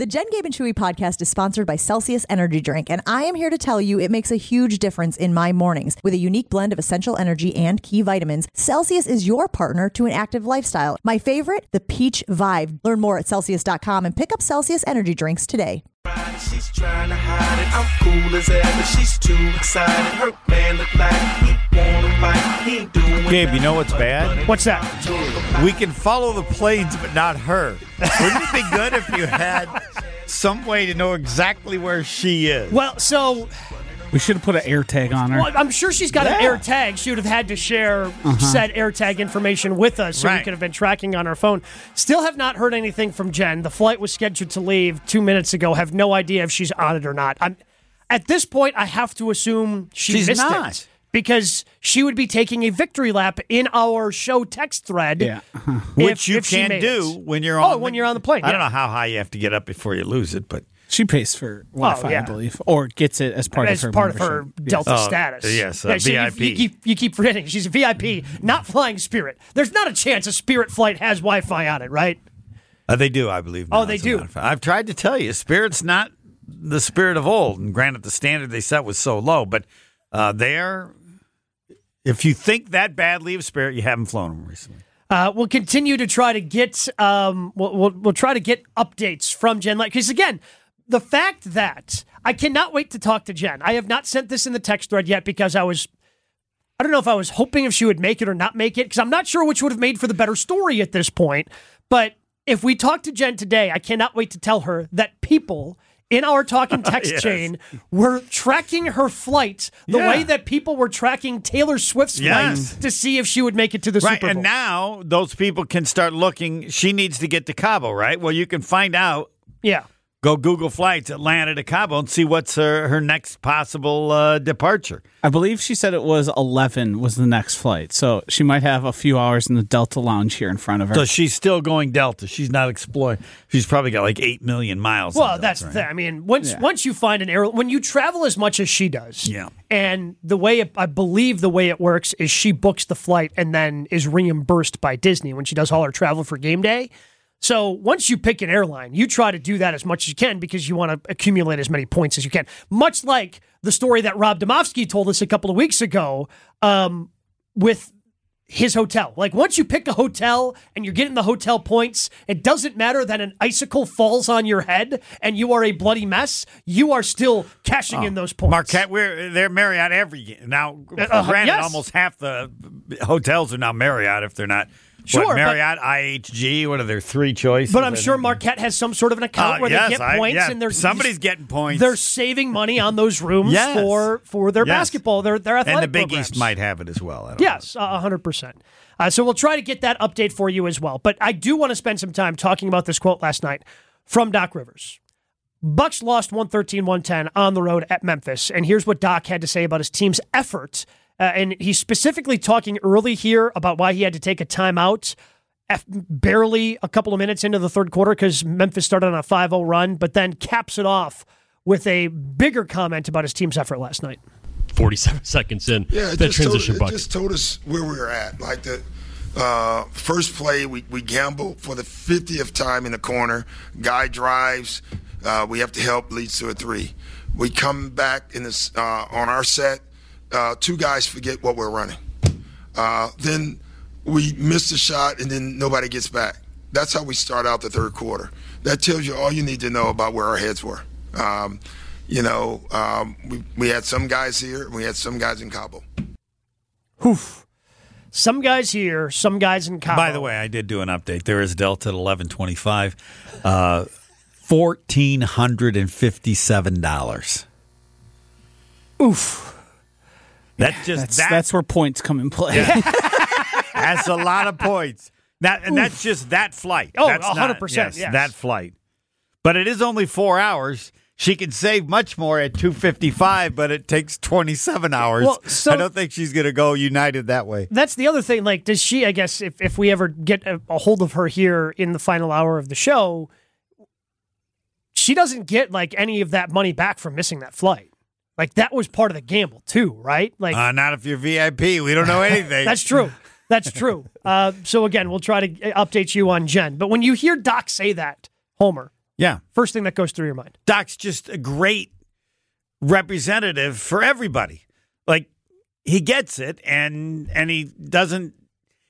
The Jen Gabe and Chewy podcast is sponsored by Celsius Energy Drink, and I am here to tell you it makes a huge difference in my mornings. With a unique blend of essential energy and key vitamins, Celsius is your partner to an active lifestyle. My favorite, the Peach Vibe. Learn more at Celsius.com and pick up Celsius Energy Drinks today. She's trying to hide it. I'm cool as ever. She's too excited. Her man look like he wanna fight. He ain't doing Gabe, you know what's bad? What's that? We can follow the planes, but not her. Wouldn't it be good if you had some way to know exactly where she is? Well, so We should have put an air tag on her. well, I'm sure she's got an Yeah. air tag. She would have had to share uh-huh. said air tag information with us so we could have been tracking on our phone. Still have not heard anything from Jen. The flight was scheduled to leave two minutes ago. Have no idea if she's on it or not. I'm at this point. I have to assume she She's missed not. it because she would be taking a victory lap in our show text thread. Yeah. Which you if can made do it. when you're on. Oh, on. when you're on the plane, I don't know how high you have to get up before you lose it, but She pays for Wi-Fi, Oh, yeah. I believe, or gets it as part as of her part of her. Delta Oh, status. yes, uh, so you- VIP. You, keep, you keep forgetting she's a VIP, not flying Spirit. There's not a chance a Spirit flight has Wi-Fi on it, right? uh, they do, I believe. Oh, they do. matter of fact. I've tried to tell you, Spirit's not the spirit of old. And granted, the standard they set was so low, but uh, they're. If you think that badly of Spirit, you haven't flown them recently. Uh, we'll continue to try to get um, we'll, we'll, we'll try to get updates from Jen like because again, the fact that I cannot wait to talk to Jen. I have not sent this in the text thread yet because I was I don't know if I was hoping if she would make it or not make it because I'm not sure which would have made for the better story at this point. But if we talk to Jen today, I cannot wait to tell her that people in our talking oh, text Yes. chain were tracking her flight the Yeah. way that people were tracking Taylor Swift's Yes. flight to see if she would make it to the Right, Super Bowl. and now those people can start looking. She needs to get to Cabo, right? Well, you can find out. yeah. Go Google flights Atlanta to Cabo and see what's her, her next possible uh, departure. I believe she said it was 11 was the next flight, so she might have a few hours in the Delta Lounge here in front of her. So she's still going Delta. She's not exploring. She's probably got like eight million miles. Well, Delta, that's right? thing. I mean, once Yeah. once you find an air, when you travel as much as she does, Yeah. and the way it, I believe the way it works is she books the flight and then is reimbursed by Disney when she does all her travel for game day. So once you pick an airline, you try to do that as much as you can because you want to accumulate as many points as you can. Much like the story that Rob Demovsky told us a couple of weeks ago um, with his hotel. Like once you pick a hotel and you're getting the hotel points, it doesn't matter that an icicle falls on your head and you are a bloody mess. You are still cashing in those points. Marquette, we're they're Marriott every now. uh, granted, yes. almost half the hotels are now Marriott if they're not. Sure, what, but- Marriott, IHG. What are their three choices? But I'm sure? Marquette has some sort of an account Uh, where yes, they get I- points yeah, and they're somebody's getting points. They're saving money on those rooms Yes. for for their Yes. basketball, their their athletic and the Big programs. East might have it as well. I don't Yes, a hundred percent. Uh, so we'll try to get that update for you as well. But I do want to spend some time talking about this quote last night from Doc Rivers. Bucks lost 113-110 on the road at Memphis, and here's what Doc had to say about his team's effort. Uh, and he's specifically talking early here about why he had to take a timeout af- barely a couple of minutes into the third quarter because Memphis started on a 5-0 run, but then caps it off with a bigger comment about his team's effort last night. 47 seconds in Yeah, that just, told, transition it bucket. just told us where we were at. Like the uh, first play, we, we gamble for the 50th time in the corner. Guy drives. Uh, we have to help, leads to a three. We come back in this uh, on our set. Uh, two guys forget what we're running. Uh, then we miss the shot, and then nobody gets back. That's how we start out the third quarter. That tells you all you need to know about where our heads were. Um, you know, um, we, we had some guys here, and we had some guys in Cabo. Oof. Some guys here, some guys in Cabo. By the way, I did do an update. There is Delta at eleven twenty five, uh, fourteen hundred and fifty seven dollars. oof. That's just that's, that, that's where points come in play. that's a lot of points. That and that's just that flight. Oh, that's 100%, Yes, yes. that flight. But it is only four hours. She can save much more at two fifty five, but it takes twenty seven hours. Well, so- I don't think she's going to go United that way. That's the other thing. Like, does she, I guess, if, if we ever get a, a hold of her here in the final hour of the show, she doesn't get like any of that money back from missing that flight. Like, that was part of the gamble, too, right? Like, Uh, not if you're VIP. We don't know anything. That's true. That's true. Uh, so again, we'll try to update you on Jen. But when you hear Doc say that, Homer, Yeah. First thing that goes through your mind. Doc's just a great representative for everybody. Like he gets it and and he doesn't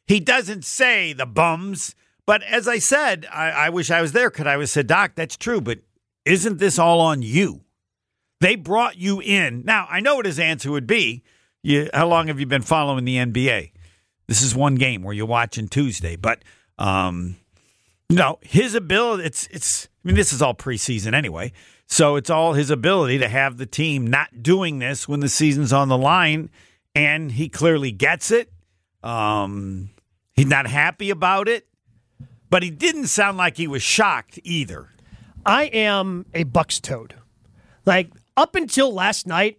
he doesn't say the bums, but as I said, I, I wish I was there because I was said, Doc, that's true, but isn't this all on you? They brought you in. Now I know what his answer would be. You, how long have you been following the NBA? This is one game where you're watching Tuesday, but um, no, his ability. It's it's. I mean, this is all preseason anyway, so it's all his ability to have the team not doing this when the season's on the line, and he clearly gets it. Um, he's not happy about it, but he didn't sound like he was shocked either. I am a Bucks toad. Like up until last night,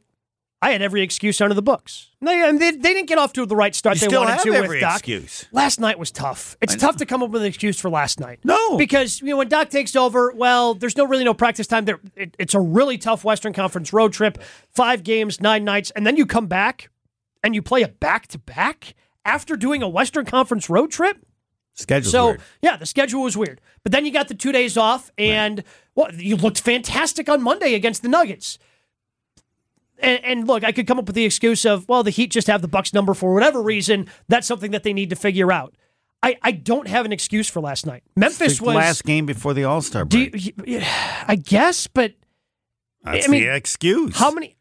I had every excuse under the books. They, and they, they didn't get off to the right start You they wanted to every with Doc. excuse. Last night was tough. It's tough to come up with an excuse for last night. No. because you know when Doc takes over, well, there's no really no practice time. There, it, it's a really tough Western Conference road trip, five games, nine nights, and then you come back and you play a back to back after doing a Western Conference road trip. Schedule. So yeah, the schedule was weird. But then you got the two days off, and well, you looked fantastic on Monday against the Nuggets. And, and look, I could come up with the excuse of, well, the Heat just have the Bucks number for whatever reason. That's something that they need to figure out. I, I don't have an excuse for last night. Memphis the was last game before the All Star break. you, I guess, but That's I mean, the excuse. how many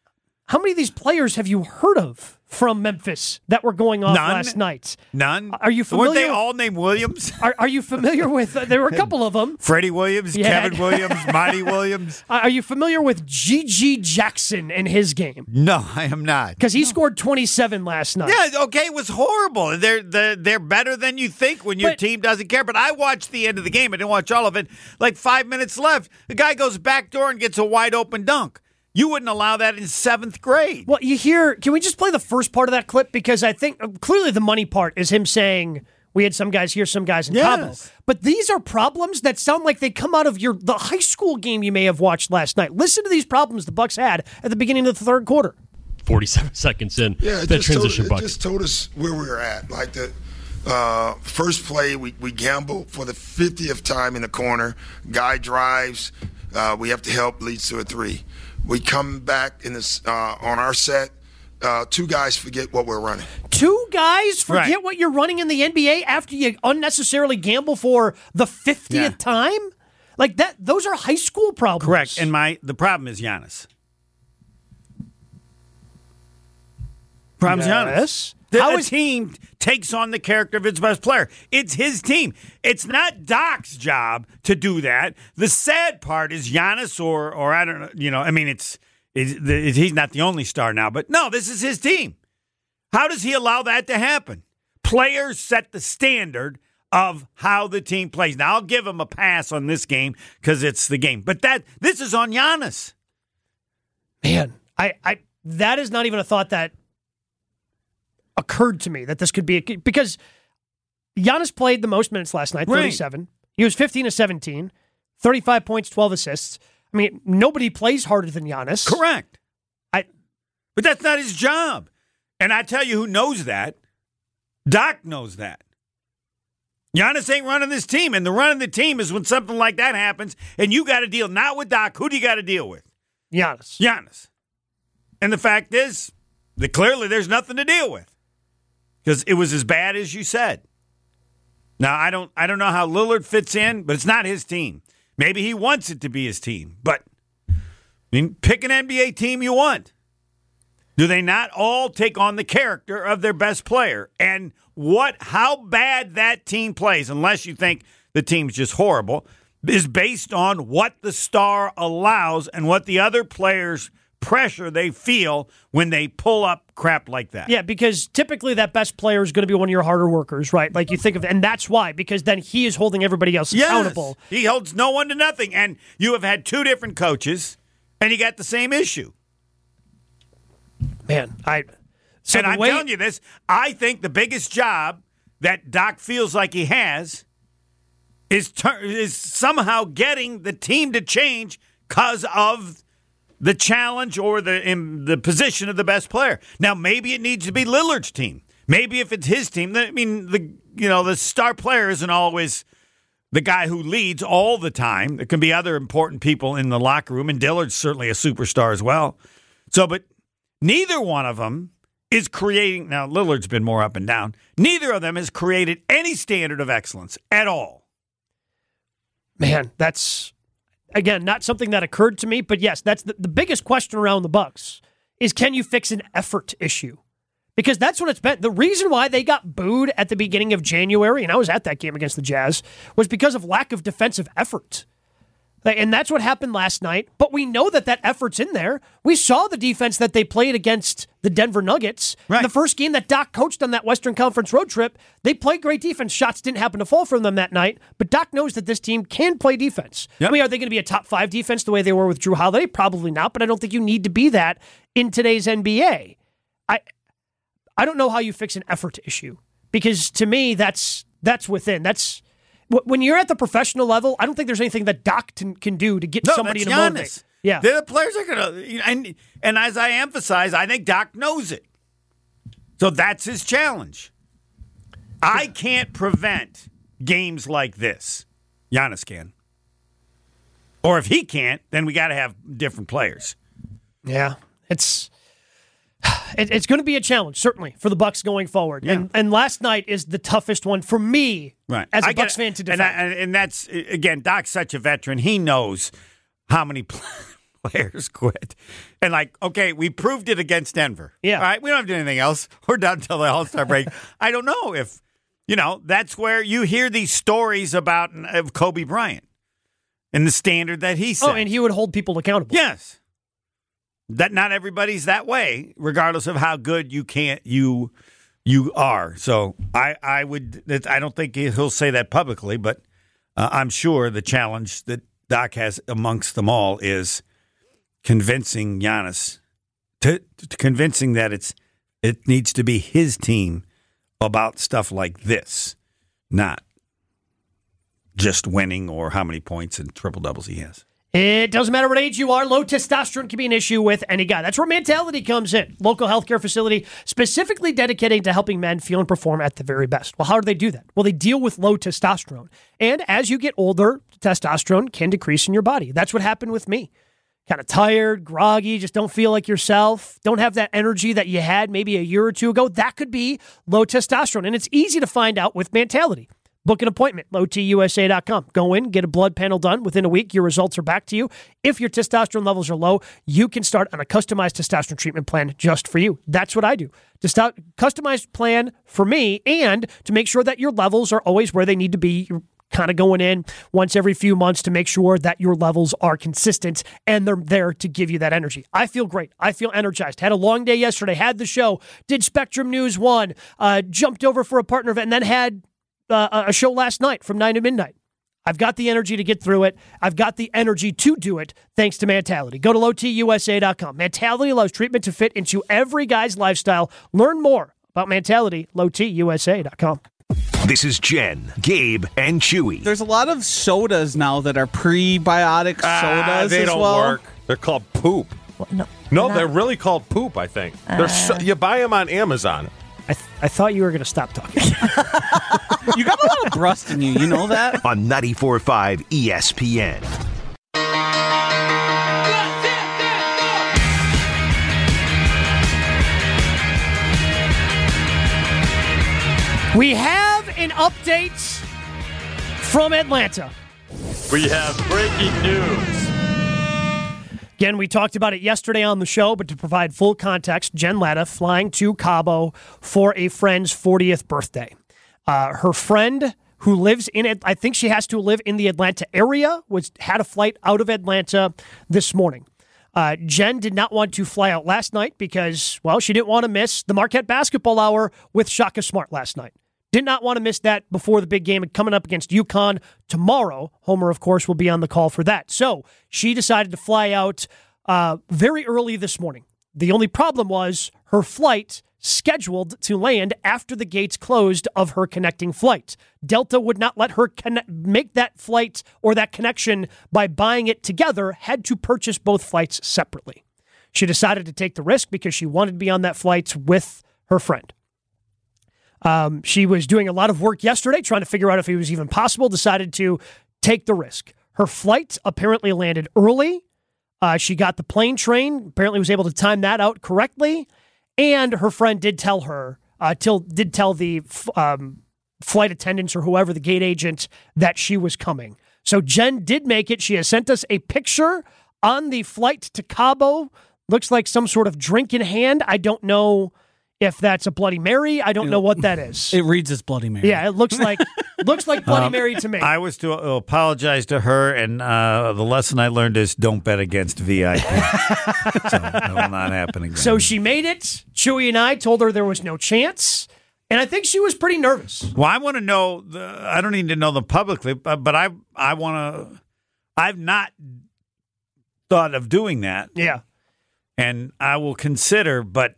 how many of these players have you heard of from Memphis that were going off None. last night? None. Are you familiar? Weren't they all named Williams? Are, are you familiar with? Uh, there were a couple of them. Freddie Williams, Yeah. Kevin Williams, Monty Williams. Are you familiar with G.G. Jackson and his game? No, I am not. Because he scored 27 last night. Yeah, okay, it was horrible. They're they're, they're better than you think when your But- team doesn't care. But I watched the end of the game. I didn't watch all of it. Like five minutes left, the guy goes back door and gets a wide open dunk. You wouldn't allow that in seventh grade. Well, you hear, can we just play the first part of that clip? Because I think uh, clearly the money part is him saying, we had some guys here, some guys in Yes. Cabo. But these are problems that sound like they come out of your the high school game you may have watched last night. Listen to these problems the Bucks had at the beginning of the third quarter. 47 seconds in. Yeah, that just, told, transition it bucket. just told us where we were at. Like the uh, first play, we, we gamble for the 50th time in the corner. Guy drives. Uh, we have to help, leads to a three. We come back in this uh, on our set. Uh, two guys forget what we're running. Two guys forget Right. what you're running in the NBA after you unnecessarily gamble for the 50th Yeah. time? Like that, those are high school problems. Correct. And my the problem is Giannis. Problem's Giannis. The, How a is- team takes on the character of its best player. It's his team. It's not Doc's job to do that. The sad part is Giannis, or or I don't know. You know, I mean, it's, it's the, he's not the only star now, but no, this is his team. How does he allow that to happen? Players set the standard of how the team plays. Now I'll give him a pass on this game because it's the game, but that this is on Giannis. Man, I, I that is not even a thought that occurred to me that this could be a, because Giannis played the most minutes last night, Right. 37. He was 15 to 17, 35 points, 12 assists. I mean, nobody plays harder than Giannis. Correct. I But that's not his job. And I tell you who knows that. Doc knows that. Giannis ain't running this team, and the running the team is when something like that happens, and you got to deal not with Doc. Who do you got to deal with? Giannis. Giannis. And the fact is that clearly there's nothing to deal with because it was as bad as you said. Now I don't I don't know how Lillard fits in, but it's not his team. Maybe he wants it to be his team, but I mean, pick an NBA team you want. Do they not all take on the character of their best player? And what how bad that team plays, unless you think the team's just horrible, is based on what the star allows and what the other players pressure they feel when they pull up crap like that. Yeah, because typically that best player is going to be one of your harder workers, right? Like you think of, and that's why, because then he is holding everybody else Yes. accountable. He holds no one to nothing. And you have had two different coaches and you got the same issue. Man, I. So and I'm way- telling you this, I think the biggest job that Doc feels like he has is tur- is somehow getting the team to change because of the challenge or the in the position of the best player. Now maybe it needs to be Lillard's team. Maybe if it's his team, I mean the you know the star player isn't always the guy who leads all the time. There can be other important people in the locker room, and Lillard's certainly a superstar as well. So, but neither one of them is creating. Now, Lillard's been more up and down. Neither of them has created any standard of excellence at all. Man, that's again not something that occurred to me, but yes, that's the, the biggest question around the Bucks is can you fix an effort issue? Because that's what it's been. The reason why they got booed at the beginning of January, and I was at that game against the Jazz, was because of lack of defensive effort. And that's what happened last night. But we know that that effort's in there. We saw the defense that they played against the Denver Nuggets. Right. The first game that Doc coached on that Western Conference road trip, they played great defense. Shots didn't happen to fall from them that night. But Doc knows that this team can play defense. Yep. I mean, are they going to be a top five defense the way they were with Drew Holiday? Probably not. But I don't think you need to be that in today's NBA. I, I don't know how you fix an effort issue because to me, that's that's within. That's when you're at the professional level. I don't think there's anything that Doc can, can do to get No, somebody that's to motivate. Giannis. Yeah, The players are going to, and, and as I emphasize, I think Doc knows it. So that's his challenge. I can't prevent games like this. Giannis can. Or if he can't, then we got to have different players. yeah. It's it, it's going to be a challenge certainly for the Bucks going forward. Yeah. And and last night is the toughest one for me, Right. As a I Bucks fan to and, defend. I- and, and that's, again, Doc's such a veteran. He knows how many players quit. And, like, okay, we proved it against Denver. Yeah. All right. We don't have to do anything else. We're done until the All Star break. I don't know if, you know, that's where you hear these stories about of Kobe Bryant and the standard that he oh, set. oh, and he would hold people accountable. Yes. That not everybody's that way, regardless of how good you can't you you are. So I I would I don't think he'll say that publicly, but uh, I'm sure the challenge that Doc has amongst them all is convincing Giannis to, to convincing that it's it needs to be his team about stuff like this, not just winning or how many points and triple doubles he has. It doesn't matter what age you are, low testosterone can be an issue with any guy. That's where Mantality comes in. Local healthcare facility specifically dedicated to helping men feel and perform at the very best. Well, how do they do that? Well, they deal with low testosterone. And as you get older, testosterone can decrease in your body. That's what happened with me. Kind of tired, groggy, just don't feel like yourself, don't have that energy that you had maybe a year or two ago. That could be low testosterone. And it's easy to find out with Mantality. Book an appointment, lowtusa.com. Go in, get a blood panel done. Within a week, your results are back to you. If your testosterone levels are low, you can start on a customized testosterone treatment plan just for you. That's what I do. Customized plan for me and to make sure that your levels are always where they need to be. You're kind of going in once every few months to make sure that your levels are consistent and they're there to give you that energy. I feel great. I feel energized. Had a long day yesterday, had the show, did Spectrum News 1, uh, jumped over for a partner event, and then had uh, a show last night from 9 to midnight. I've got the energy to get through it. I've got the energy to do it thanks to Mantality. Go to lowtusa.com. Mantality allows treatment to fit into every guy's lifestyle. Learn more about Mantality, lowtusa.com. This is Jen, Gabe, and Chewy. There's a lot of sodas now that are prebiotic sodas Ah, they as don't well. work. They're called poop. no, No, not- they're really called poop. I think they're so, you buy them on Amazon. I, th- I thought you were going to stop talking. You got a lot of brust in you. You know that? on 94.5 ESPN. we have an update from Atlanta. We have breaking news. Again, we talked about it yesterday on the show, but to provide full context, Jen Lada flying to Cabo for a friend's 40th birthday. Uh, her friend who lives in I think she has to live in the Atlanta area, was had a flight out of Atlanta this morning. Uh, Jen did not want to fly out last night because, well, she didn't want to miss the Marquette basketball hour with Shaka Smart last night. Did not want to miss that before the big game coming up against UConn tomorrow. Homer, of course, will be on the call for that. So she decided to fly out uh, very early this morning. The only problem was her flight scheduled to land after the gates closed of her connecting flight. Delta would not let her make that flight or that connection by buying it together, had to purchase both flights separately. She decided to take the risk because she wanted to be on that flight with her friend. Um, she was doing a lot of work yesterday trying to figure out if it was even possible, decided to take the risk. Her flight apparently landed early. Uh, she got the plane train, apparently was able to time that out correctly. And her friend did tell her, uh, till, did tell the um, flight attendants or whoever, the gate agent, that she was coming. So Jen did make it. She has sent us a picture on the flight to Cabo. Looks like some sort of drink in hand. I don't know if that's a Bloody Mary. I don't know what that is. It reads as Bloody Mary. Yeah, it looks like looks like Bloody Um, Mary to me. I was to apologize to her, and uh, the lesson I learned is don't bet against VIP. so that will not happen again. So she made it. Chewy and I told her there was no chance, and I think she was pretty nervous. Well, I want to know. The, I don't need to know them publicly, but, but I I want to. I've not thought of doing that, Yeah. and I will consider, but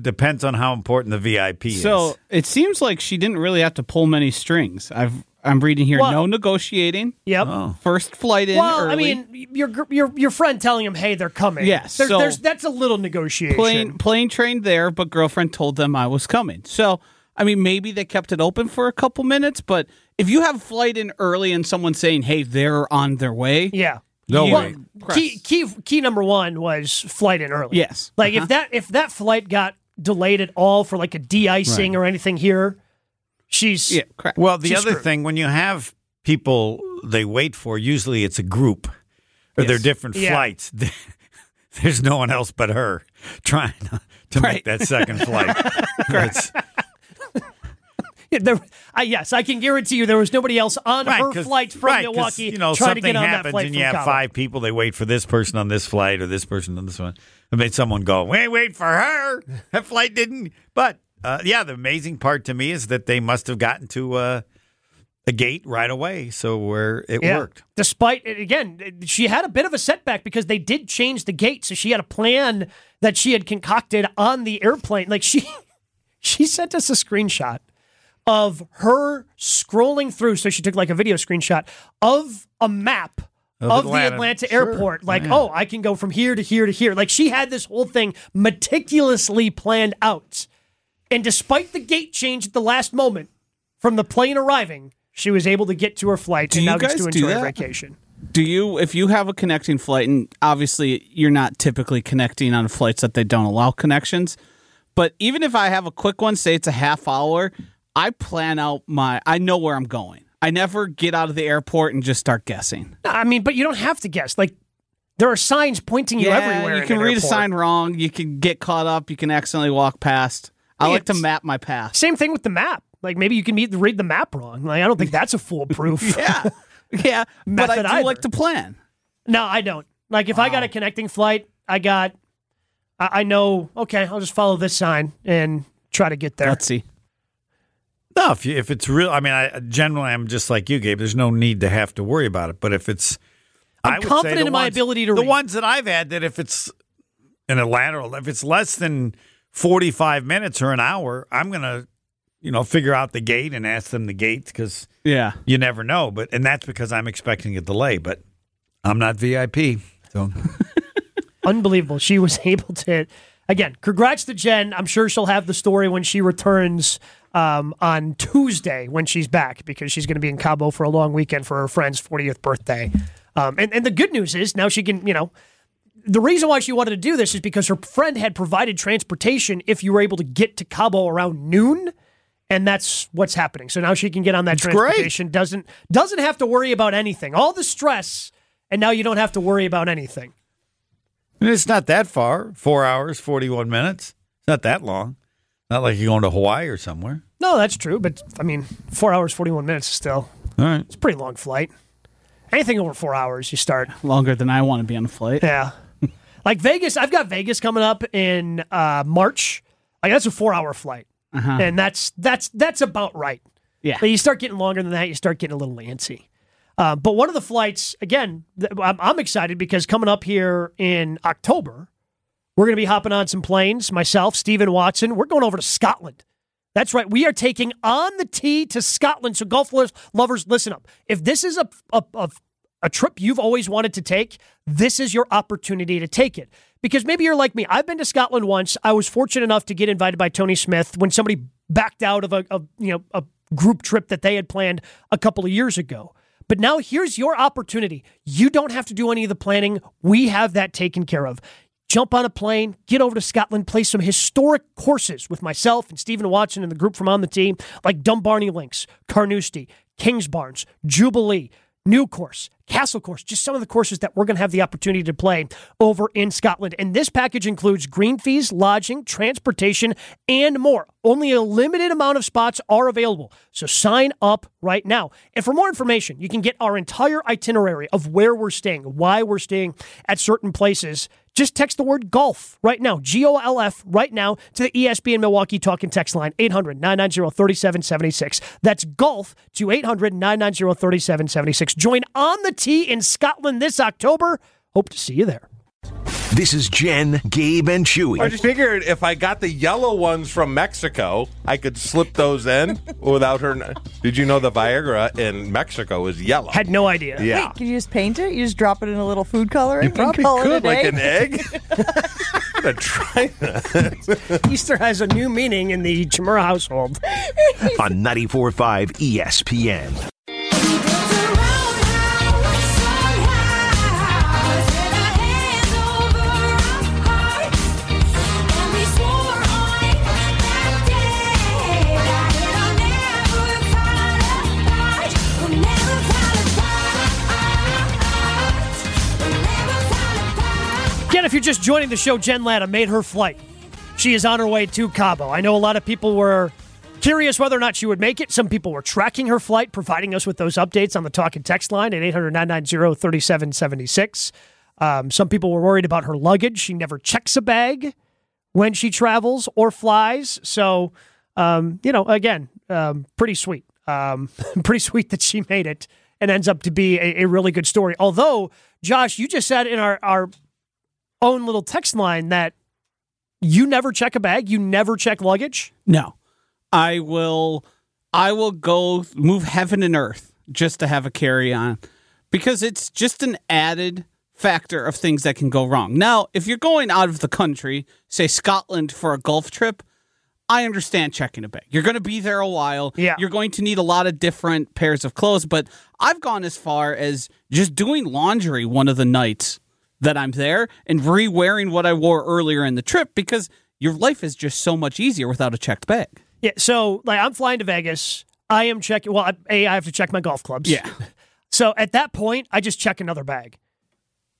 depends on how important the VIP So is. So it seems like she didn't really have to pull many strings. I've I'm reading here Well- no negotiating. Yep. Oh. First flight in Well, early. I mean, your your your friend telling him, "Hey, they're coming." Yes, There- so- there's that's a little negotiation. plane plane train there, but girlfriend told them I was coming. So I mean, maybe they kept it open for a couple minutes, but if you have flight in early and someone's saying, "Hey, they're on their way," Yeah. No you way. press. Key key key number one was flight in early. Yes. Like Uh-huh. if that if that flight got delayed at all for like a de-icing or anything here, she's Yeah, correct. Well, the She's other screwed. thing when you have people they wait for, usually it's a group or they're different Yeah. flights. There's no one else but her trying to Right. make that second flight. There, I, yes, I can guarantee you there was nobody else on her flight from right, Milwaukee You know, trying to something get on that flight and you have five people. They wait for this person on this flight or this person on this one. It made someone go, "Wait, wait for her." That flight didn't. But uh, yeah, the amazing part to me is that they must have gotten to uh, a gate right away, so where it Yeah. worked. Despite again, she had a bit of a setback because they did change the gate, so she had a plan that she had concocted on the airplane. Like she, she sent us a screenshot of her scrolling through. So she took like a video screenshot of a map. Of Of, the Atlanta. Atlanta Sure. airport, like, oh, I can go from here to here to here. Like, she had this whole thing meticulously planned out. And despite the gate change at the last moment from the plane arriving, she was able to get to her flight Do and now gets to enjoy her vacation. Do you, if you have a connecting flight, and obviously you're not typically connecting on flights that they don't allow connections, but even if I have a quick one, say it's a half hour, I plan out my, I know where I'm going. I never get out of the airport and just start guessing. I mean, but you don't have to guess. Like, there are signs pointing you everywhere. You can an read a sign wrong. You can get caught up. You can accidentally walk past. I Yeah, like to map my path. Same thing with the map. Like, maybe you can meet, read the map wrong. Like, I don't think that's a foolproof. Yeah, yeah. but I do either. like to plan. No, I don't. Like, if I got a connecting flight, I got, I, I know, okay, I'll just follow this sign and try to get there. Let's see. No, if you, if it's real, I mean, I generally I'm just like you, Gabe. There's no need to have to worry about it. But if it's, I'm I would confident in my ability to The read. ones that I've had that if it's in Atlanta, or if it's less than 45 minutes or an hour, I'm gonna, you know, figure out the gate and ask them the gate because Yeah. you never know. But and that's because I'm expecting a delay. But I'm not VIP, so unbelievable. She was able to. Again, congrats to Jen. I'm sure she'll have the story when she returns um, on Tuesday when she's back because she's going to be in Cabo for a long weekend for her friend's 40th birthday. Um, and, and the good news is now she can, you know, the reason why she wanted to do this is because her friend had provided transportation if you were able to get to Cabo around noon. And that's what's happening. So now she can get on that great. transportation. Doesn't doesn't have to worry about anything. All the stress, and now you don't have to worry about anything. And it's not that far. Four hours, 41 minutes. It's not that long. Not like you're going to Hawaii or somewhere. No, that's true. But I mean, four hours, 41 minutes is still, All right. it's a pretty long flight. Anything over four hours, you start. Longer than I want to be on a flight. Yeah. like Vegas, I've got Vegas coming up in uh, March. Like that's a four hour flight. And that's that's that's about right. Yeah. But you start getting longer than that, you start getting a little antsy. Uh, but one of the flights, again, I'm, excited because coming up here in October, we're going to be hopping on some planes. Myself, Stephen Watson, we're going over to Scotland. That's right. We are taking on the tee to Scotland. So, golf lovers, lovers listen up. If this is a, a, a, a trip you've always wanted to take, this is your opportunity to take it. Because maybe you're like me. I've been to Scotland once. I was fortunate enough to get invited by Tony Smith when somebody backed out of a, a you know a group trip that they had planned a couple of years ago. But now here's your opportunity. You don't have to do any of the planning. We have that taken care of. Jump on a plane, get over to Scotland, play some historic courses with myself and Stephen Watson and the group from on the team, like Dumbarnie Links, Carnoustie, Kingsbarns, Jubilee, New Course, Castle Course, just some of the courses that we're going to have the opportunity to play over in Scotland. And this package includes green fees, lodging, transportation, and more. Only a limited amount of spots are available. So sign up right now. And for more information, you can get our entire itinerary of where we're staying, why we're staying at certain places. Just text the word golf right now, G O L F, right now to the ESPN Milwaukee talking text line, 800 990 3776. That's golf to 800 990 3776. Join on the tee in Scotland this October. Hope to see you there. This is Jen, Gabe, and Chewy. I just figured if I got the yellow ones from Mexico, I could slip those in without her. kn- Did you know the Viagra in Mexico is yellow? Had no idea. Yeah. Wait, can you just paint it? You just drop it in a little food coloring You and probably call could, it a like day? an egg. I'm gonna try that. Easter has a new meaning in the Chimera household. on 94.5 ESPN. If you're just joining the show, Jen Lada made her flight. She is on her way to Cabo. I know a lot of people were curious whether or not she would make it. Some people were tracking her flight, providing us with those updates on the talk and text line at 800 990 3776. Um, Some people were worried about her luggage. She never checks a bag when she travels or flies. So, um, you know, again, um, pretty sweet. Um, pretty sweet that she made it and ends up to be a, a really good story. Although, Josh, you just said in our, our own little text line that you never check a bag, you never check luggage. No, I will. I will go move heaven and earth just to have a carry on because it's just an added factor of things that can go wrong. Now, if you're going out of the country, say Scotland for a golf trip, I understand checking a bag. You're going to be there a while. Yeah. You're going to need a lot of different pairs of clothes, but I've gone as far as just doing laundry one of the nights that I'm there and re-wearing what I wore earlier in the trip because your life is just so much easier without a checked bag. Yeah. So, like, I'm flying to Vegas. I am checking. Well, I- a I have to check my golf clubs. Yeah. So at that point, I just check another bag.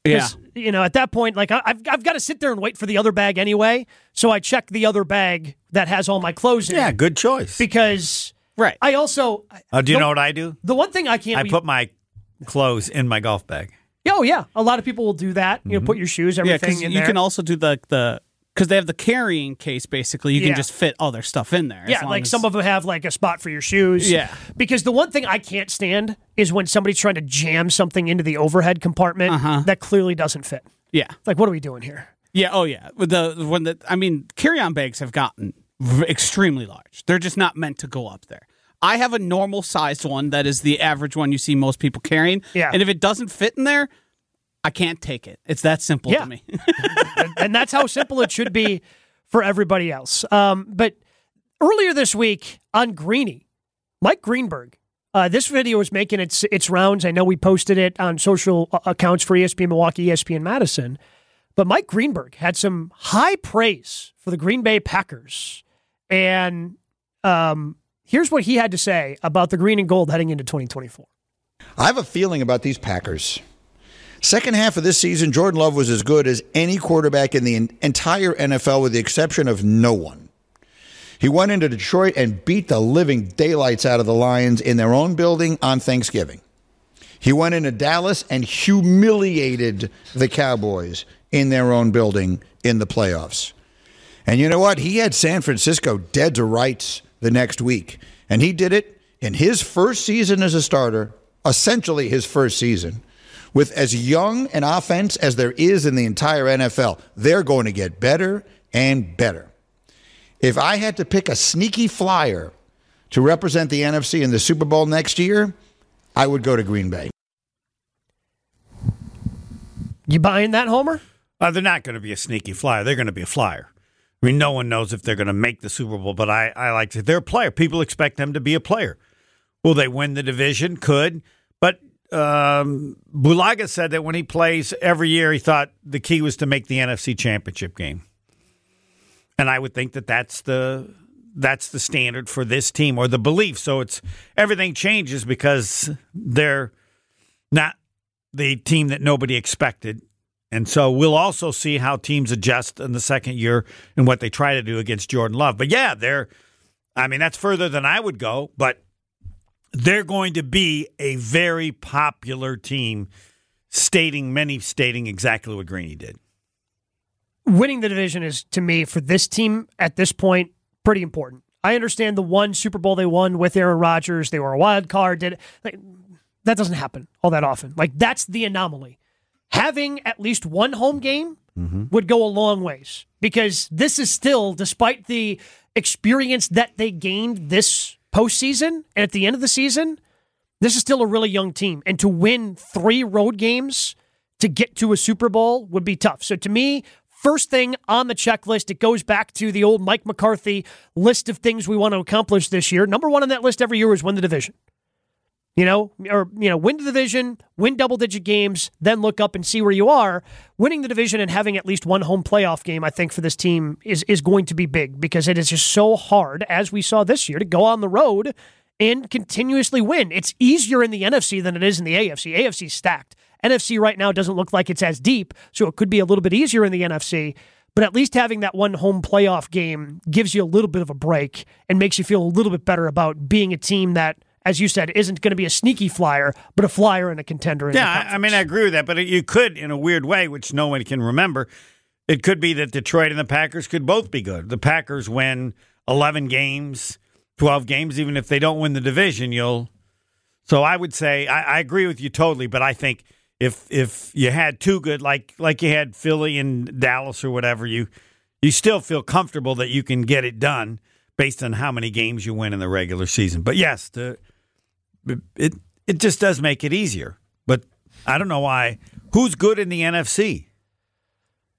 Yeah. You know, at that point, like I- I've I've got to sit there and wait for the other bag anyway. So I check the other bag that has all my clothes in. Yeah, good choice. Because Right. I also. Uh, do you the- know what I do? The one thing I can't. I be- put my clothes in my golf bag. Oh yeah, a lot of people will do that. You know, put your shoes, Mm-hmm. Yeah, in you there. can also do the the because they have the carrying case. Basically, you Yeah. can just fit all their stuff in there. as Yeah, long like as- some of them have like a spot for your shoes. Yeah. Because the one thing I can't stand is when somebody's trying to jam something into the overhead compartment Uh-huh. that clearly doesn't fit. Yeah, It's like, what are we doing here? yeah, oh yeah. With the when the I mean, carry-on bags have gotten v- extremely large. They're just not meant to go up there. I have a normal sized one that is the average one you see most people carrying. Yeah. and if it doesn't fit in there, I can't take it. It's that simple Yeah. to me. and, and that's how simple it should be for everybody else. Um, but earlier this week on Greeny, Mike Greenberg, uh, this video is making its its rounds. I know we posted it on social uh, accounts for ESPN Milwaukee, ESPN Madison. But Mike Greenberg had some high praise for the Green Bay Packers, and um, here's what he had to say about the green and gold heading into 2024. I have a feeling about these Packers. Second half of this season, Jordan Love was as good as any quarterback in the entire NFL, with the exception of no one. He went into Detroit and beat the living daylights out of the Lions in their own building on Thanksgiving. He went into Dallas and humiliated the Cowboys in their own building in the playoffs. And you know what? He had San Francisco dead to rights the next week. And he did it in his first season as a starter, essentially his first season, with as young an offense as there is in the entire NFL. They're going to get better and better. If I had to pick a sneaky flyer to represent the NFC in the Super Bowl next year, I would go to Green Bay. You buying that, Homer? Uh, they're not going to be a sneaky flyer. They're going to be a flyer. I mean, no one knows if they're going to make the Super Bowl, but I, I like to. They're a player. People expect them to be a player. Will they win the division? Could. But um, Bulaga said that when he plays every year, he thought the key was to make the NFC Championship game. And I would think that that's the that's the standard for this team or the belief. So it's everything changes because they're not the team that nobody expected. And so we'll also see how teams adjust in the second year and what they try to do against Jordan Love. But yeah, they're I mean, that's further than I would go, but they're going to be a very popular team, stating many stating exactly what Greeny did. Winning the division is to me for this team at this point pretty important. I understand the one Super Bowl they won with Aaron Rodgers, they were a wild card. Did like, that doesn't happen all that often. Like that's the anomaly. Having at least one home game mm-hmm. would go a long ways because this is still, despite the experience that they gained this postseason and at the end of the season, this is still a really young team. And to win three road games to get to a Super Bowl would be tough. So to me, first thing on the checklist, it goes back to the old Mike McCarthy list of things we want to accomplish this year. Number one on that list every year is win the division. You know, or you know, win the division, win double digit games, then look up and see where you are. Winning the division and having at least one home playoff game, I think, for this team is is going to be big because it is just so hard, as we saw this year, to go on the road and continuously win. It's easier in the NFC than it is in the AFC. AFC stacked. NFC right now doesn't look like it's as deep, so it could be a little bit easier in the NFC. But at least having that one home playoff game gives you a little bit of a break and makes you feel a little bit better about being a team that as you said, isn't going to be a sneaky flyer, but a flyer and a contender. In yeah, I mean, I agree with that, but you could, in a weird way, which no one can remember, it could be that Detroit and the Packers could both be good. The Packers win 11 games, 12 games, even if they don't win the division, you'll. So I would say I, I agree with you totally, but I think if if you had two good, like like you had Philly and Dallas or whatever, you you still feel comfortable that you can get it done based on how many games you win in the regular season. But yes, the it it just does make it easier. But I don't know why. Who's good in the NFC?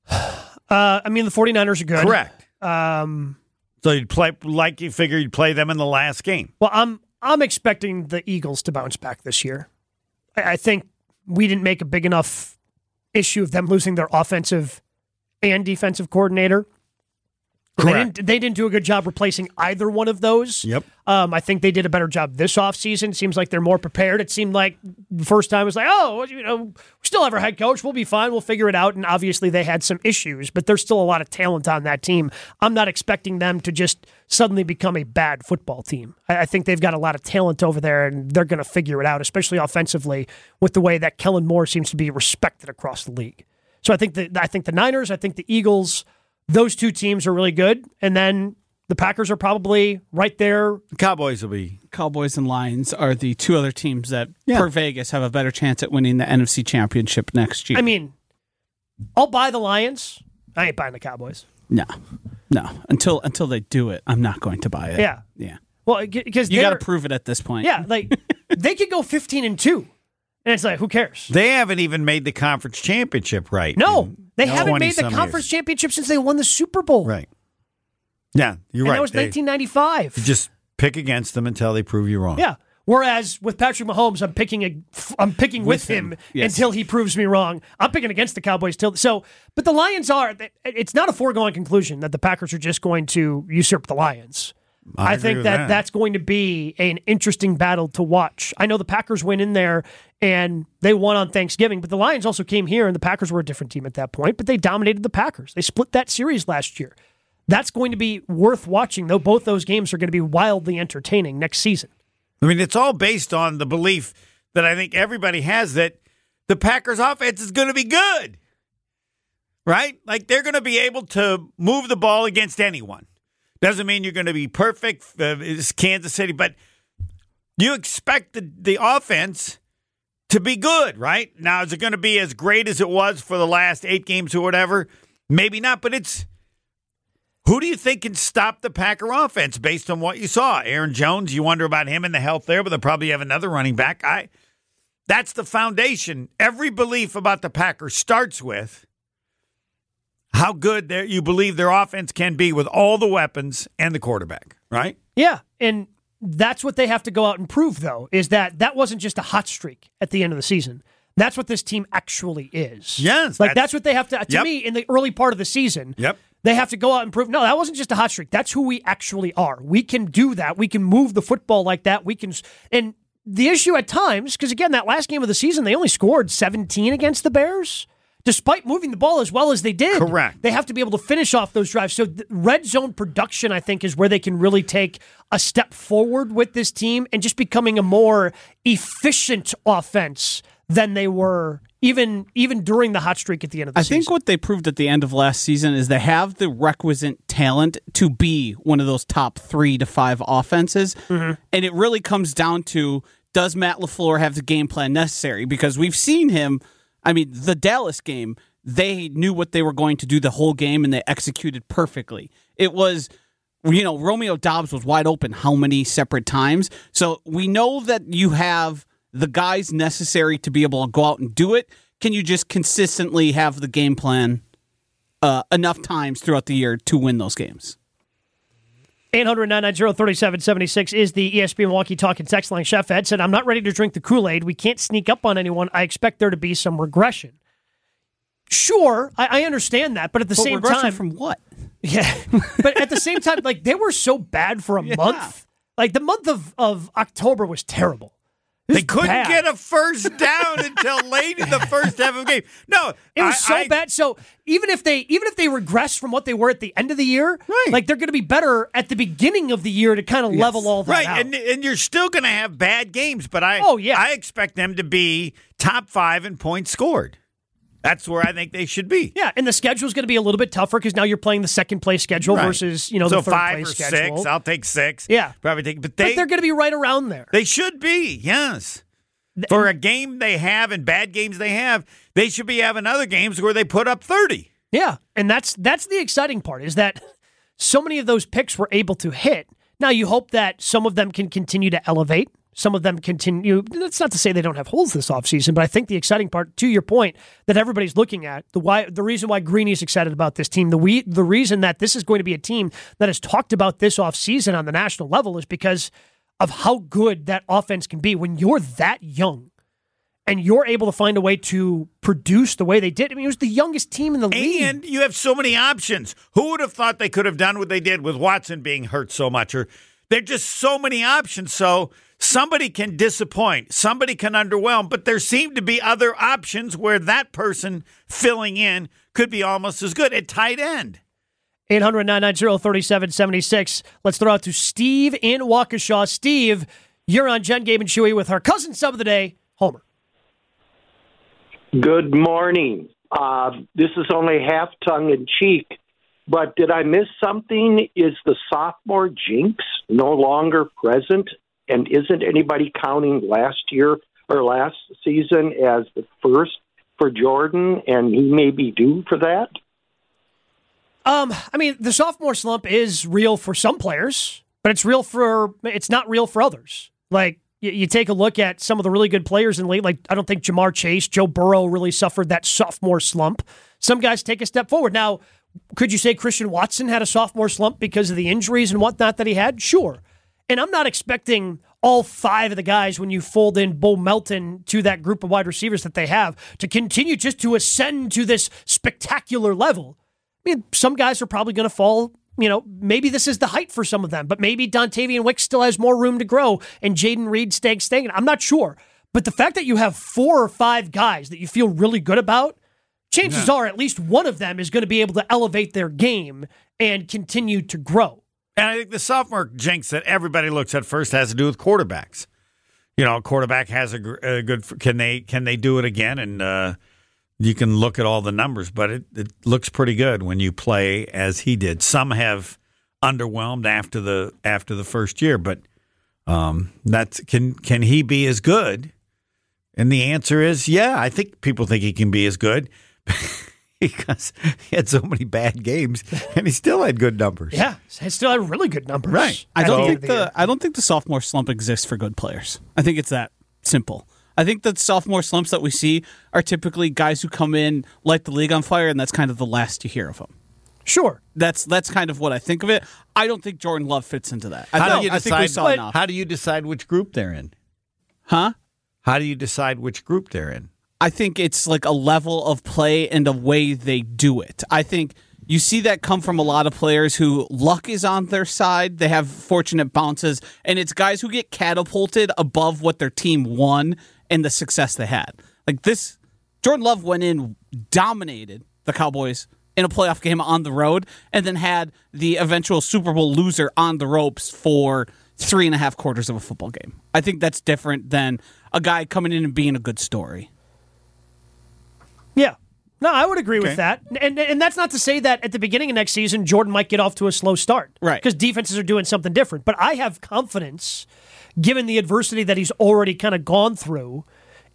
Uh, I mean, the 49ers are good. Correct. Um, So you'd play like you figure you'd play them in the last game. well, I'm I'm expecting the Eagles to bounce back this year. I, I think we didn't make a big enough issue of them losing their offensive and defensive coordinator. They didn't, they didn't do a good job replacing either one of those. Yep. Um, I think they did a better job this offseason. Seems like they're more prepared. It seemed like the first time it was like, oh, you know, we still have our head coach. We'll be fine. We'll figure it out. And obviously they had some issues, but there's still a lot of talent on that team. I'm not expecting them to just suddenly become a bad football team. I, I think they've got a lot of talent over there and they're going to figure it out, especially offensively with the way that Kellen Moore seems to be respected across the league. So I think the I think the Niners, I think the Eagles, those two teams are really good. And then the Packers are probably right there Cowboys will be Cowboys and Lions are the two other teams that, per Vegas, have a better chance at winning the NFC Championship next year. I mean, I'll buy the Lions. I ain't buying the Cowboys. no, no. Until until they do it, I'm not going to buy it. Yeah. yeah. Well, because You got to prove it at this point. Yeah, like they could go 15 and 2. And it's like, who cares? They haven't even made the conference championship right. No, they haven't made the conference years. championship since they won the Super Bowl. Right. Yeah, you're and right. that was They- 1995. you just pick against them until they prove you wrong. Yeah. Whereas with Patrick Mahomes, I'm picking a, I'm picking with, With him, him, yes. until he proves me wrong. I'm picking against the Cowboys till so. But the Lions are. It's not a foregone conclusion that the Packers are just going to usurp the Lions. I I, think that, that. that's going to be an interesting battle to watch. I know the Packers went in there and they won on Thanksgiving, but the Lions also came here and the Packers were a different team at that point, but they dominated the Packers. They split that series last year. That's going to be worth watching, though both those games are going to be wildly entertaining next season. I mean, it's all based on the belief that I think everybody has that the Packers offense is going to be good. Right? Like they're going to be able to move the ball against anyone. Doesn't mean you're going to be perfect. Uh, it's Kansas City, but you expect the, the offense to be good, right? Now, is it going to be as great as it was for the last eight games or whatever? Maybe not, but it's who do you think can stop the Packer offense based on what you saw? Aaron Jones, you wonder about him and the health there, but they'll probably have another running back. I that's the foundation. Every belief about the Packers starts with how good you believe their offense can be with all the weapons and the quarterback, right? Yeah, and that's what they have to go out and prove, though, is that that wasn't just a hot streak at the end of the season. That's what this team actually is. Yes, like that's- that's, what they have to. To Yep. me, in the early part of the season, Yep. they have to go out and prove. No, that wasn't just a hot streak. That's who we actually are. We can do that. We can move the football like that. We can. And the issue at times, because again, that last game of the season, they only scored 17 against the Bears. Despite moving the ball as well as they did, Correct. They have to be able to finish off those drives. So, red zone production, I think, is where they can really take a step forward with this team and just becoming a more efficient offense than they were even even during the hot streak at the end of the I season. think what they proved at the end of last season is they have the requisite talent to be one of those top three to five offenses. Mm-hmm. And it really comes down to does Matt LaFleur have the game plan necessary? Because we've seen him, I mean, the Dallas game, they knew what they were going to do the whole game and they executed perfectly. It was you know, Romeo Doubs was wide open how many separate times. So we know that you have the guys necessary to be able to go out and do it. Can you just consistently have the game plan uh, enough times throughout the year to win those games? 800 990 3776 is the ESPN Milwaukee Talking Text line. Chef Ed said, I'm not ready to drink the Kool Aid. We can't sneak up on anyone. I expect there to be some regression. Sure, I, I understand that, but at the But same regression time, from what? Yeah, but at the same time, like they were so bad for a month. Like the month of, of October was terrible. They couldn't bad. get a first down until late in the first half of the game. No, It was I- so I- bad. So even if they even if they regress from what they were at the end of the year, Right. like they're going to be better at the beginning of the year to kind of level all that Right, out. and and you're still going to have bad games, but I Oh, yeah. I expect them to be top five in points scored. That's where I think they should be. yeah, and the schedule's going to be a little bit tougher because now you're playing the second place schedule Right. versus you know so the third five place or schedule. six. I'll take six. Yeah. probably take. But but they they're going to be right around there. they should be yes. For a game they have and bad games they have, they should be having other games where they put up thirty. Yeah, and that's that's the exciting part is that so many of those picks were able to hit. Now you hope that some of them can continue to elevate. Some of them continue. That's not to say they don't have holes this offseason, but I think the exciting part, to your point, that everybody's looking at the why the reason why Greeny's excited about this team, the we the reason that this is going to be a team that has talked about this offseason on the national level is because of how good that offense can be when you're that young and you're able to find a way to produce the way they did. I mean, it was the youngest team in the league. And you have so many options. Who would have thought they could have done what they did with Watson being hurt so much? Or there are just so many options. So somebody can disappoint, somebody can underwhelm, but there seem to be other options where that person filling in could be almost as good at tight end. 800 990 3776. Let's throw out to Steve in Waukesha. Steve, you're on Jen, Gabe, and Chewy with our cousin sub of the day, Homer. Good morning. Uh, this is only half tongue in cheek, but did I miss something? Is the sophomore jinx no longer present? And isn't anybody counting last year or last season as the first for Jordan? And he may be due for that? Um, I mean, the sophomore slump is real for some players, but it's real for it's not real for others. Like you, you take a look at some of the really good players in late. Like I don't think Ja'Marr Chase, Joe Burrow really suffered that sophomore slump. Some guys take a step forward. Now, could you say Christian Watson had a sophomore slump because of the injuries and whatnot that he had? Sure. And I'm not expecting all five of the guys when you fold in Bo Melton to that group of wide receivers that they have to continue just to ascend to this spectacular level. I mean, some guys are probably going to fall. You know, maybe this is the height for some of them, but maybe Dontayvion Wick still has more room to grow, and Jayden Reed staying staying. I'm not sure, but the fact that you have four or five guys that you feel really good about, chances Yeah. are at least one of them is going to be able to elevate their game and continue to grow. And I think the sophomore jinx that everybody looks at first has to do with quarterbacks. You know, a quarterback has a, a good. Can they can they do it again? And uh, you can look at all the numbers, but it, it looks pretty good when you play as he did. Some have underwhelmed after the after the first year, but um, that's can can he be as good? And the answer is yeah. I think people think he can be as good because he had so many bad games and he still had good numbers. Yeah, he still had really good numbers. Right. I don't the think the the. I don't think the sophomore slump exists for good players. I think it's that simple. I think the sophomore slumps that we see are typically guys who come in, light the league on fire, and that's kind of the last you hear of them. Sure. That's that's kind of what I think of it. I don't think Jordan Love fits into that. I, How think- do you I think we decide? saw enough. How do you decide which group they're in? Huh? How do you decide which group they're in? I think it's like a level of play and a way they do it. I think you see that come from a lot of players who luck is on their side. They have fortunate bounces, and it's guys who get catapulted above what their team won and the success they had. Like this, Jordan Love went in, dominated the Cowboys in a playoff game on the road, and then had the eventual Super Bowl loser on the ropes for three and a half quarters of a football game. I think that's different than a guy coming in and being a good story. Yeah. No, I would agree Okay. with that. And and that's not to say that at the beginning of next season Jordan might get off to a slow start. Right. Because defenses are doing something different. But I have confidence given the adversity that he's already kind of gone through.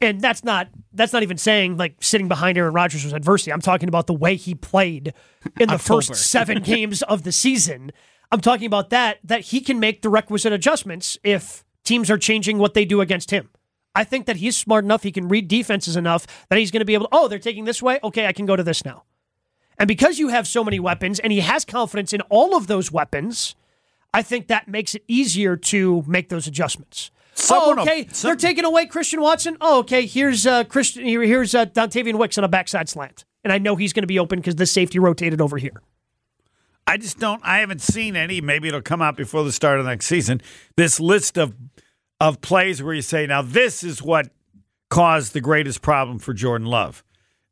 And that's not that's not even saying like sitting behind Aaron Rodgers was adversity. I'm talking about the way he played in the first seven games of the season. I'm talking about that that he can make the requisite adjustments if teams are changing what they do against him. I think that he's smart enough, he can read defenses enough that he's going to be able to, oh, they're taking this way. Okay, I can go to this now. And because you have so many weapons and he has confidence in all of those weapons, I think that makes it easier to make those adjustments. Someone oh, okay. some- They're taking away Christian Watson. Oh, okay. Here's uh, Christian. Here, here's uh, Dontayvion Wicks on a backside slant, and I know he's going to be open because the safety rotated over here. I just don't. I haven't seen any. Maybe it'll come out before the start of next season. This list of of plays where you say, now this is what caused the greatest problem for Jordan Love,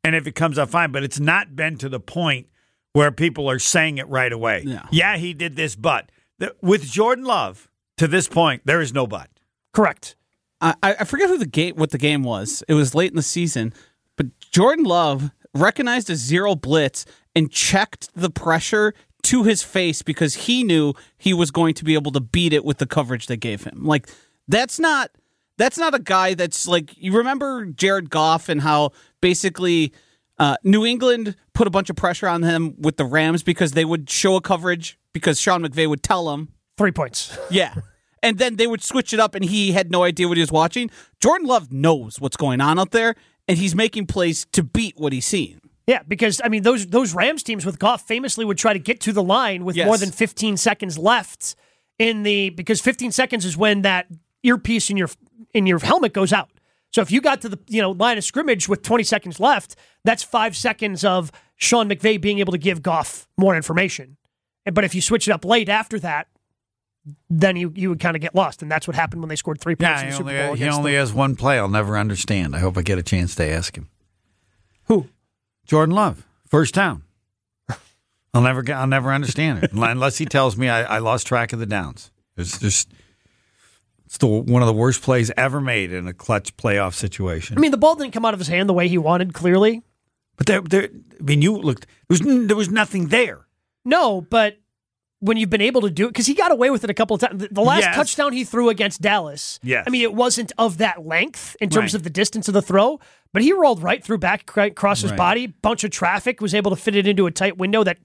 and if it comes out fine, but it's not been to the point where people are saying it right away. Yeah, he did this, but with Jordan Love to this point, there is no but. Correct. I, I forget who the game what the game was. It was late in the season, but Jordan Love recognized a zero blitz and checked the pressure to his face because he knew he was going to be able to beat it with the coverage they gave him. Like that's not that's not a guy that's like you remember Jared Goff and how basically uh, New England put a bunch of pressure on him with the Rams because they would show a coverage because Sean McVay would tell them Three points. yeah. And then they would switch it up and he had no idea what he was watching. Jordan Love knows what's going on out there and he's making plays to beat what he's seeing. Yeah, because I mean those those Rams teams with Goff famously would try to get to the line with Yes. more than 15 seconds left in the because 15 seconds is when that earpiece in your in your helmet goes out. So if you got to the you know line of scrimmage with 20 seconds left, that's 5 seconds of Sean McVay being able to give Goff more information. But if you switch it up late after that, then you you would kind of get lost and that's what happened when they scored 3 points Yeah, in he the Super only, uh, Bowl he only the- has one play I'll never understand. I hope I get a chance to ask him. Who? Jordan Love, first down. I'll never get. I'll never understand it unless he tells me I, I lost track of the downs. It's just it's the one of the worst plays ever made in a clutch playoff situation. I mean the ball didn't come out of his hand the way he wanted clearly. but there, there. I mean, you looked. There was there was nothing there. No, but when you've been able to do it, because he got away with it a couple of times. The- last Yes. touchdown he threw against Dallas, Yes. I mean, it wasn't of that length in terms Right. of the distance of the throw, but he rolled right through back cr- across his Right. body, bunch of traffic, was able to fit it into a tight window that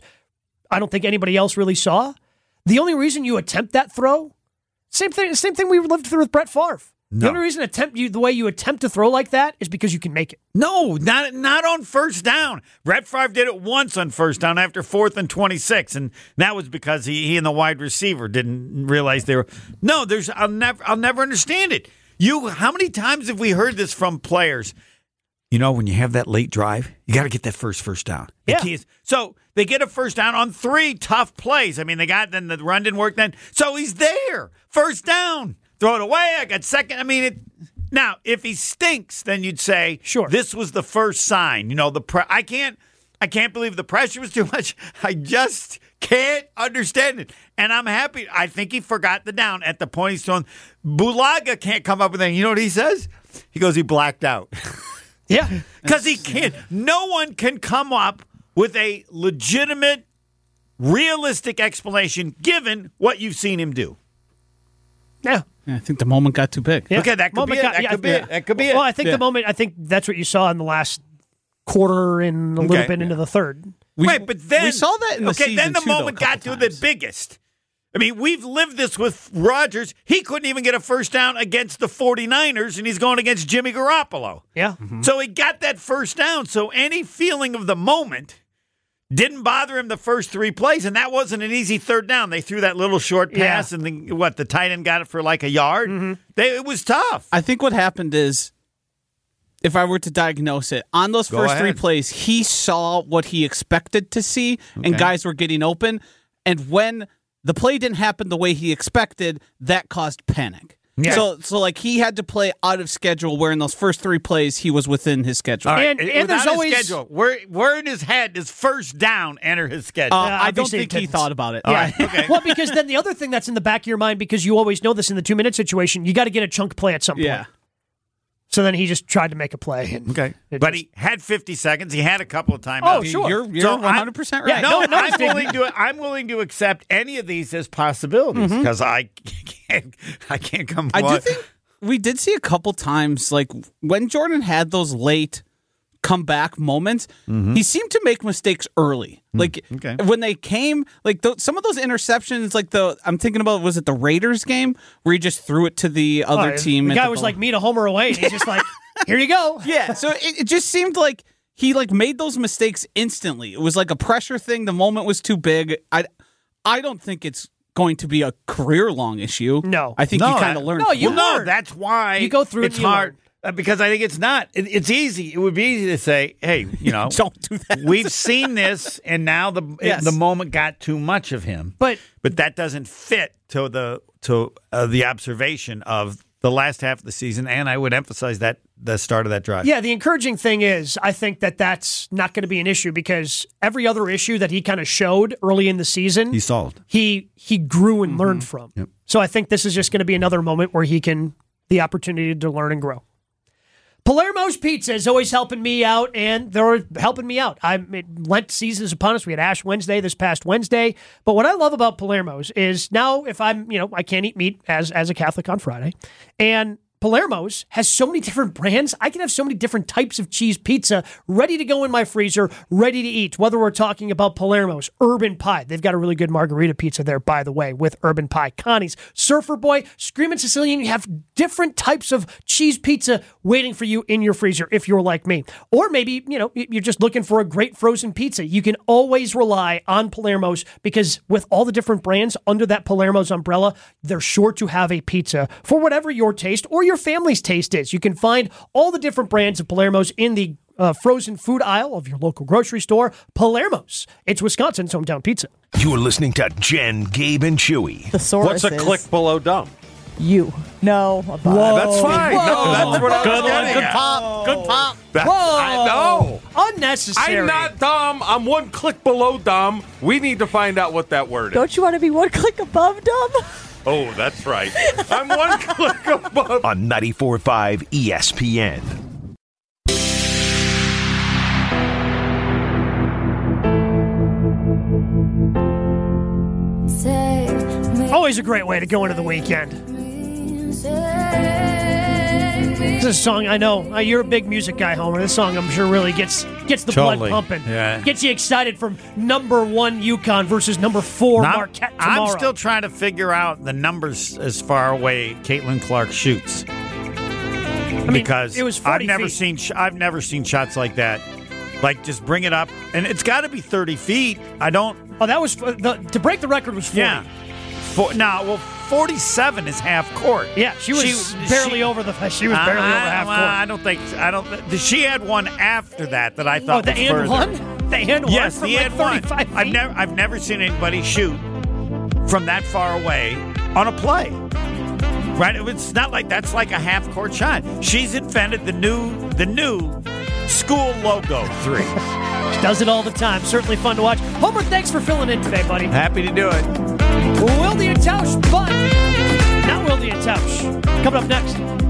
I don't think anybody else really saw. The only reason you attempt that throw, same thing, same thing we lived through with Brett Favre. The only reason attempt you the way you attempt to throw like that is because you can make it. No, not not on first down. Brett Favre did it once on first down after fourth and twenty six, and that was because he, he and the wide receiver didn't realize they were. No, there's I'll never I'll never understand it. You how many times have we heard this from players? You know, when you have that late drive, you got to get that first first down. The Yeah. is- so they get a first down on three tough plays. I mean, they got then the run didn't work then, so he's there, first down, throw it away. I got second. I mean, it. Now, if he stinks, then you'd say, Sure. this was the first sign. You know, the pre- I can't, I can't believe the pressure was too much. I just can't understand it. And I'm happy. I think he forgot the down at the point he's throwing. Bulaga can't come up with anything. You know what he says? He goes, he blacked out. Yeah. Because he can't. No one can come up with a legitimate, realistic explanation given what you've seen him do. Yeah. Yeah, I think the moment got too big. Yeah. Okay, that could Moment be it. got- That yeah, could be yeah. it. That could be it. Well, I think Yeah. the moment, I think that's what you saw in the last quarter and a little Okay. bit into the third. We- right, but then we saw that in the okay. season then the too, though, a moment got to the biggest. I mean, we've lived this with Rodgers. He couldn't even get a first down against the 49ers, and he's going against Jimmy Garoppolo. Yeah. Mm-hmm. So he got that first down. So any feeling of the moment didn't bother him the first three plays, and that wasn't an easy third down. They threw that little short pass, and the, what the tight end got it for like a yard. Mm-hmm. They, it was tough. I think what happened is, if I were to diagnose it, on those Go first three plays, he saw what he expected to see, and guys were getting open. And when the play didn't happen the way he expected, that caused panic. Yeah. So, so like he had to play out of schedule. Where in those first three plays, he was within his schedule. All right, And- it- and there's without his always- schedule. Where, where in his head is first down enter his schedule? Uh, I don't think he thought about it. All right, okay. well, because then the other thing that's in the back of your mind, because you always know this in the two minute situation, you got to get a chunk play at some point. Yeah. So then he just tried to make a play. And Okay. But just- he had 50 seconds. He had a couple of timeouts. Oh, sure. You're, you're So I'm- 100 percent right. Yeah, No, no, no, I'm willing to. I'm willing to accept any of these as possibilities mm-hmm. because I can't. I can't come. I do think we did see a couple times, like when Jordan had those late comeback moments, mm-hmm. he seemed to make mistakes early. Mm. Like okay. when they came, like th- some of those interceptions, like the I'm thinking about was it the Raiders game where he just threw it to the other Oh, team? The guy the was goal- like me to homer away. And he's just like, here you go. yeah. So it, it just seemed like he like made those mistakes instantly. It was like a pressure thing. The moment was too big. I I don't think it's going to be a career long issue. No. I think No, you kind of learn. No, you it. Well, no, that's why You go through it It's and hard learn. Uh, because I think it's not. It, it's easy. It would be easy to say, "Hey, you know, Don't do that. We've seen this, and now the Yes. the moment got too much of him." But but that doesn't fit to the to uh, the observation of the last half of the season, and I would emphasize that the start of that drive. yeah, the encouraging thing is, I think that that's not going to be an issue because every other issue that he kind of showed early in the season, he solved. he he grew and learned from. Yep. So I think this is just going to be another moment where he can the opportunity to learn and grow. Palermo's Pizza is always helping me out, and they're helping me out. I'm Lent season is upon us. We had Ash Wednesday this past Wednesday, but what I love about Palermo's is now if I'm you know I can't eat meat as as a Catholic on Friday, and Palermo's has so many different brands. I can have so many different types of cheese pizza ready to go in my freezer, ready to eat. Whether we're talking about Palermo's, Urban Pie, they've got a really good margarita pizza there, by the way, with Urban Pie. Connie's, Surfer Boy, Screaming Sicilian. You have different types of cheese pizza waiting for you in your freezer if you're like me. Or maybe, you know, you're just looking for a great frozen pizza. You can always rely on Palermo's because with all the different brands under that Palermo's umbrella, they're sure to have a pizza for whatever your taste or your family's taste is. You can find all the different brands of Palermo's in the uh, frozen food aisle of your local grocery store. Palermo's. It's Wisconsin's hometown pizza. You're listening to Jen, Gabe, and Chewy. The source What's a click below dumb? You. No. a bot. That's fine. No, that's what I was getting at. pop. Good pop. That- Whoa! I know. Unnecessary. I'm not dumb. I'm one click below dumb. We need to find out what that word is. Don't you want to be one click above dumb? Oh, that's right. I'm one click above. On 94.5 ESPN. Always a great way to go into the weekend. This is a song I know. Uh, you're a big music guy, Homer. This song, I'm sure, really gets gets the Totally. blood pumping. Yeah. Gets you excited from number one UConn versus number four Now, Marquette tomorrow. I'm still trying to figure out the numbers as far away Caitlin Clark shoots. mean, because it was I've never feet. seen sh- I've never seen shots like that. Like just bring it up, and it's got to be 30 feet. I don't. Oh, that was the, to break the record was 40. Yeah. For, now, well, 47 is half court. Yeah, she was barely over the. She was barely I- over half well, court. I don't think. I don't. She had one after that that I Oh, thought the was and one. The and one. Yes, the like and one. 35 I've never, I've never seen anybody shoot from that far away on a play. Right? It's not like that's like a half court shot. She's invented the new, the new school logo three. She does it all the time. Certainly fun to watch. Homer, thanks for filling in today, buddy. Happy to do it. Wildy and Tausch, but not Wildy and Tausch. Coming up next.